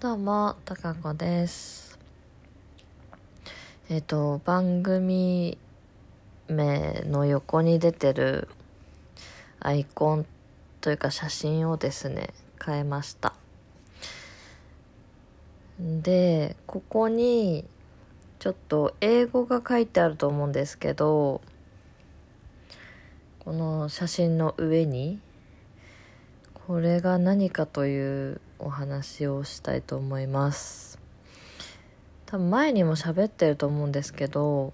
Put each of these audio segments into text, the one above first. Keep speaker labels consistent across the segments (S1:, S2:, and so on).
S1: どうも、たかこです。えっ、と、番組名の横に出てるアイコンというか写真をですね、変えました。で、ここにちょっと英語が書いてあると思うんですけど、この写真の上にこれが何かというお話をしたいと思います。多分前にも喋ってると思うんですけど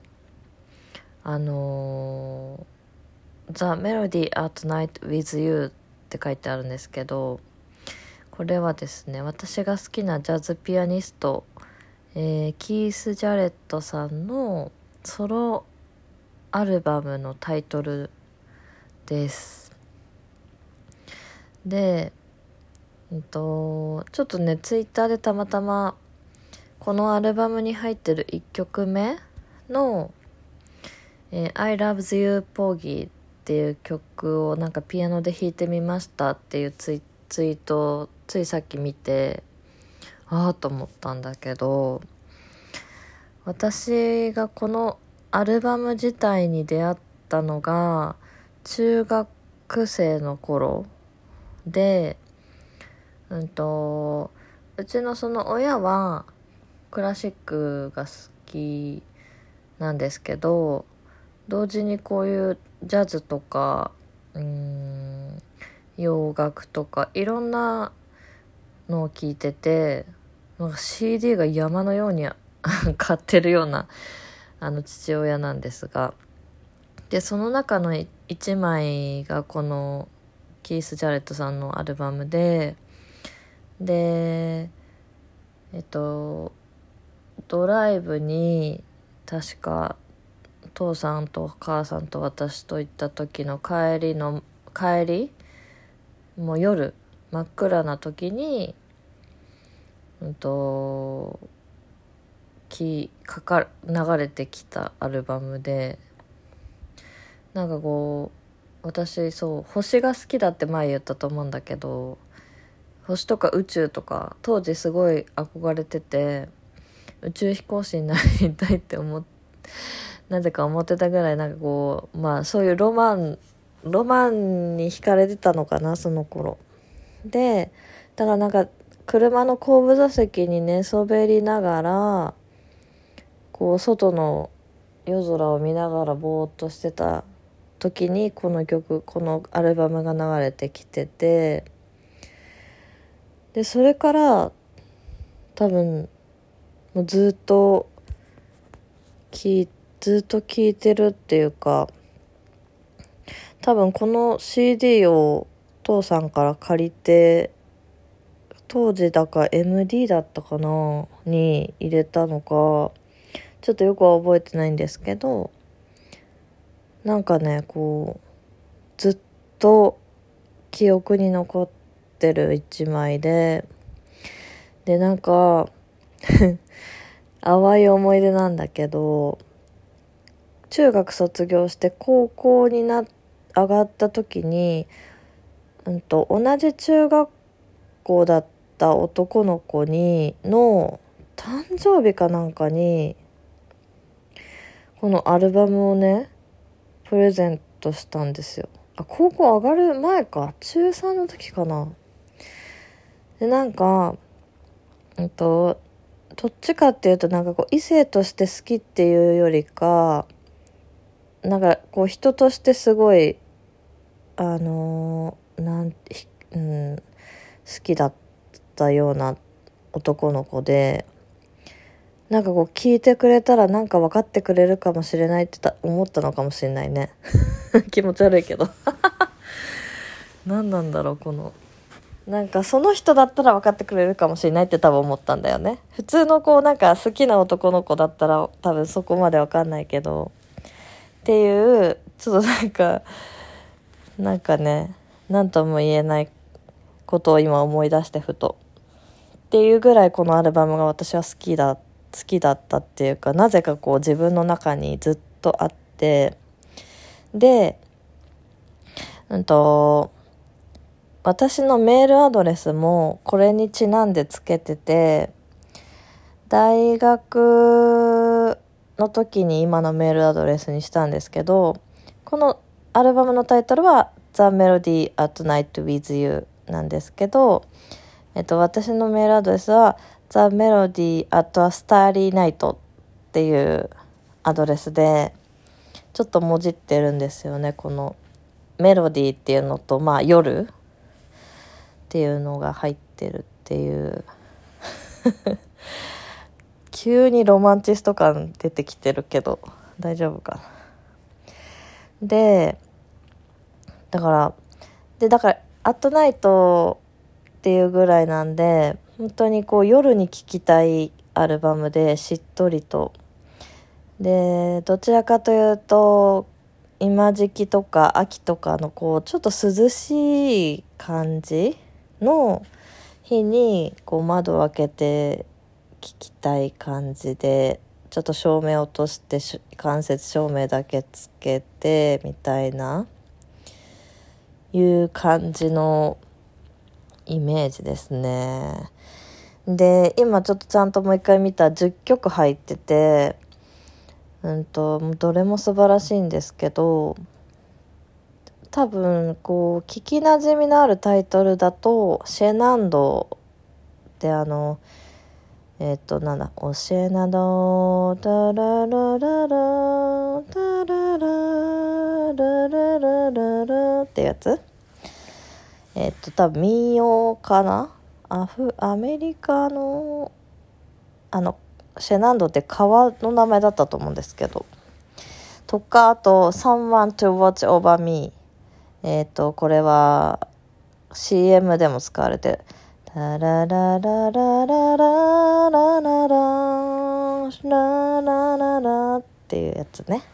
S1: あの「The Melody at Night with You」って書いてあるんですけどこれはですね私が好きなジャズピアニスト、えーキース・ジャレットさんのソロアルバムのタイトルです。で、うんと、ちょっとねツイッターでたまたまこのアルバムに入ってる1曲目の「えー I Love You Porgy」っていう曲をなんかピアノで弾いてみましたっていうツイツイートをついさっき見てああと思ったんだけど私がこのアルバム自体に出会ったのが中学生の頃でうんとうちのその親はクラシックが好きなんですけど同時にこういうジャズとかうん洋楽とかいろんなのを聞いててなんか CD が山のように買ってるようなあの父親なんですがでその中の1枚がこのキース・ジャレットさんのアルバムででえっとドライブに確か父さんと母さんと私と行った時の帰りの帰り？もう夜真っ暗な時にうんときかか流れてきたアルバムでなんかこう私そう星が好きだって前言ったと思うんだけど星とか宇宙とか当時すごい憧れてて宇宙飛行士になりたいって思っ なぜか思ってたぐらいなんかこうまあそういうロマンロマンに惹かれてたのかなその頃。でだからなんか車の後部座席に寝そべりながらこう外の夜空を見ながらぼーっとしてた時にこの曲このアルバムが流れてきててでそれから多分もうずっと聴いずっと聴いてるっていうか多分この CD を父さんから借りて当時だか MD だったかなに入れたのかちょっとよくは覚えてないんですけどなんかねこうずっと記憶に残ってる一枚で。でなんか 淡い思い出なんだけど中学卒業して高校にな上がった時に、うん、と同じ中学校だった男の子にの誕生日かなんかにこのアルバムをねプレゼントしたんですよ。あ高校上がる前か。中3の時かな。でなんかうんとどっちかっていうとなんかこう異性として好きっていうよりかなんかこう人としてすごいあのーなんうん、好きだったような男の子でなんかこう聞いてくれたらなんか分かってくれるかもしれないって思ったのかもしれないね。気持ち悪いけど。何なんだろうこのなんかその人だったら分かってくれるかもしれないって多分思ったんだよね。普通のこうなんか好きな男の子だったら多分そこまで分かんないけど。っていうちょっとなんかなんかね何とも言えないことを今思い出してふと。っていうぐらいこのアルバムが私は好きだ好きだったっていうかなぜかこう自分の中にずっとあって。でうんと私のメールアドレスもこれにちなんでつけてて、大学の時に今のメールアドレスにしたんですけど、このアルバムのタイトルは The Melody at Night with You なんですけど、えっと、私のメールアドレスは The Melody at a Starry Night っていうアドレスで、ちょっともじってるんですよね、このメロディーっていうのと、まあ夜っていうのが入ってるっていう。急にロマンチスト感出てきてるけど大丈夫かな。でだからでだから「アットナイト」っていうぐらいなんで本当にこう夜に聴きたいアルバムでしっとりと。でどちらかというと今時期とか秋とかのこうちょっと涼しい感じの日にこう窓を開けて聞きたい感じでちょっと照明落として間接照明だけつけてみたいないう感じのイメージですね。で今ちょっとちゃんともう一回見た10曲入っててうんとどれも素晴らしいんですけど多分こう聞きなじみのあるタイトルだと「シェナンド」ってあのえっ、となんだ「おシェナドタララララタラララララララ」ってやつ？えっ、と多分民謡かな？アフアメリカのあのシェナンドって川の名前だったと思うんですけど。とかあと「Someone to Watch Over Me」えっ、ー、と、これは CM でも使われて、タラララララララララララララっていうやつね。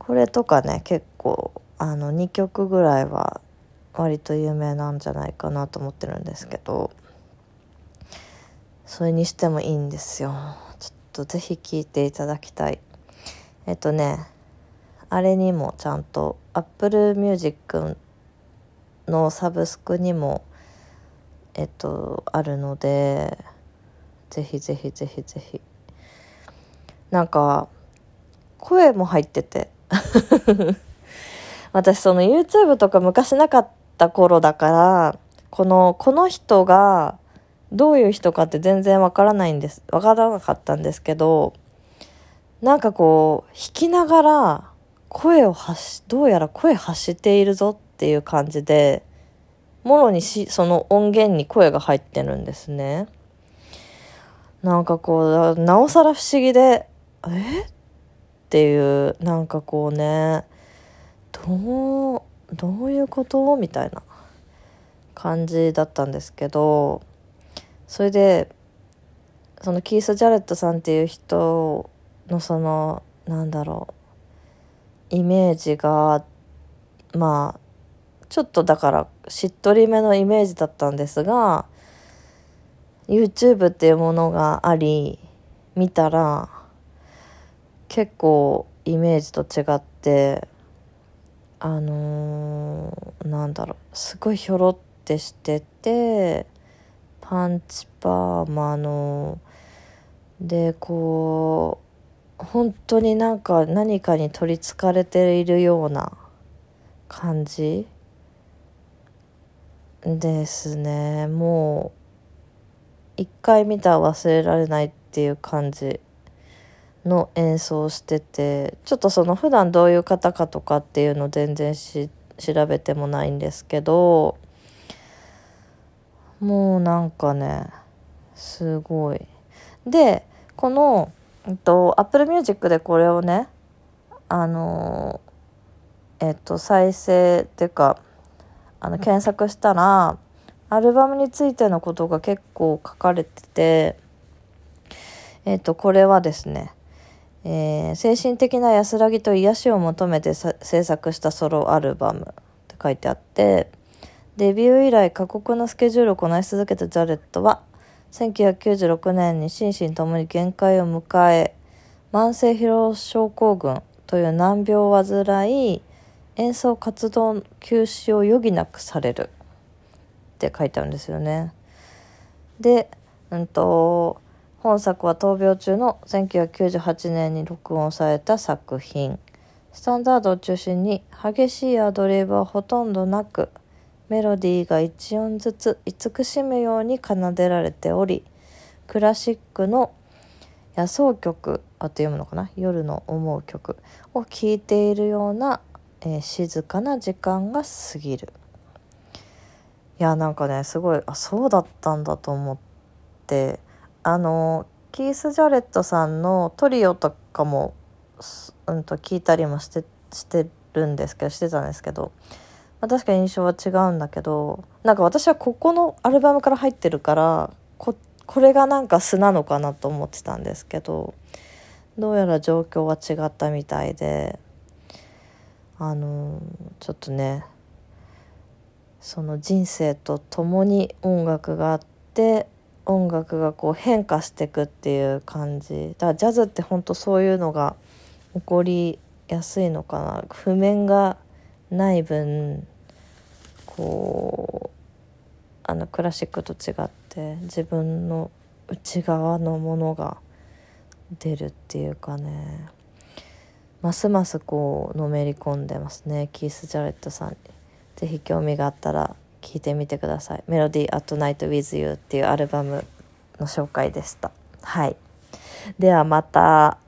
S1: これとかね、結構、あの、2曲ぐらいは割と有名なんじゃないかなと思ってるんですけど、それにしてもいいんですよ。ちょっとぜひ聴いていただきたい。えっとね、あれにもちゃんと Apple Music のサブスクにもえっとあるのでぜひぜひぜひぜひ。なんか声も入ってて。私その YouTube とか昔なかった頃だからこのこの人がどういう人かって全然わからないんですわからなかったんですけどなんかこう弾きながら声を発し、どうやら声発しているぞっていう感じで、もろにし、その音源に声が入ってるんですね。なんかこう、なおさら不思議で、えっ？ていう、なんかこうね、どう、どういうこと？みたいな感じだったんですけど、それで、そのキース・ジャレットさんっていう人のその、なんだろう、イメージがまあちょっとだからしっとりめのイメージだったんですが YouTube っていうものがあり見たら結構イメージと違ってあのー、なんだろうすごいひょろってしててパンチパーマのでこう本当になんか何かに取りつかれているような感じですね。もう一回見たら忘れられないっていう感じの演奏しててちょっとその普段どういう方かとかっていうの全然し調べてもないんですけどもうなんかねすごい。でこのと、Apple Music でこれをね、あの、えっと、再生っていうか、あの、検索したら、アルバムについてのことが結構書かれてて、えっと、これはですね、えー、精神的な安らぎと癒しを求めて制作したソロアルバムって書いてあって、デビュー以来過酷なスケジュールをこなし続けたジャレットは、1996年に心身ともに限界を迎え慢性疲労症候群という難病を患い演奏活動休止を余儀なくされるって書いてあるんですよね。で、うんと、本作は闘病中の1998年に録音された作品。スタンダードを中心に激しいアドリブはほとんどなく、メロディーが一音ずつ慈しむように奏でられており、クラシックの野草曲あと読むのかな？夜の思う曲を聴いているような、えー、静かな時間が過ぎる。いやなんかねすごいあそうだったんだと思ってあのキース・ジャレットさんのトリオとかも、うんと、聞いたりもしてしてるんですけどしてたんですけど、まあ、確かに印象は違うんだけどなんか私はここのアルバムから入ってるからここれがなんか素なのかなと思ってたんですけどどうやら状況は違ったみたいであのちょっとねその人生と共に音楽があって音楽がこう変化していくっていう感じ。だからジャズって本当そういうのが起こりやすいのかな。譜面がない分こうあのクラシックと違って自分の内側のものが出るっていうかね。ますますこうのめり込んでますね。キース・ジャレットさんに。是非興味があったら聞いてみてください「メロディー・アット・ナイト・ウィズ・ユー」っていうアルバムの紹介でした。はい。ではまた。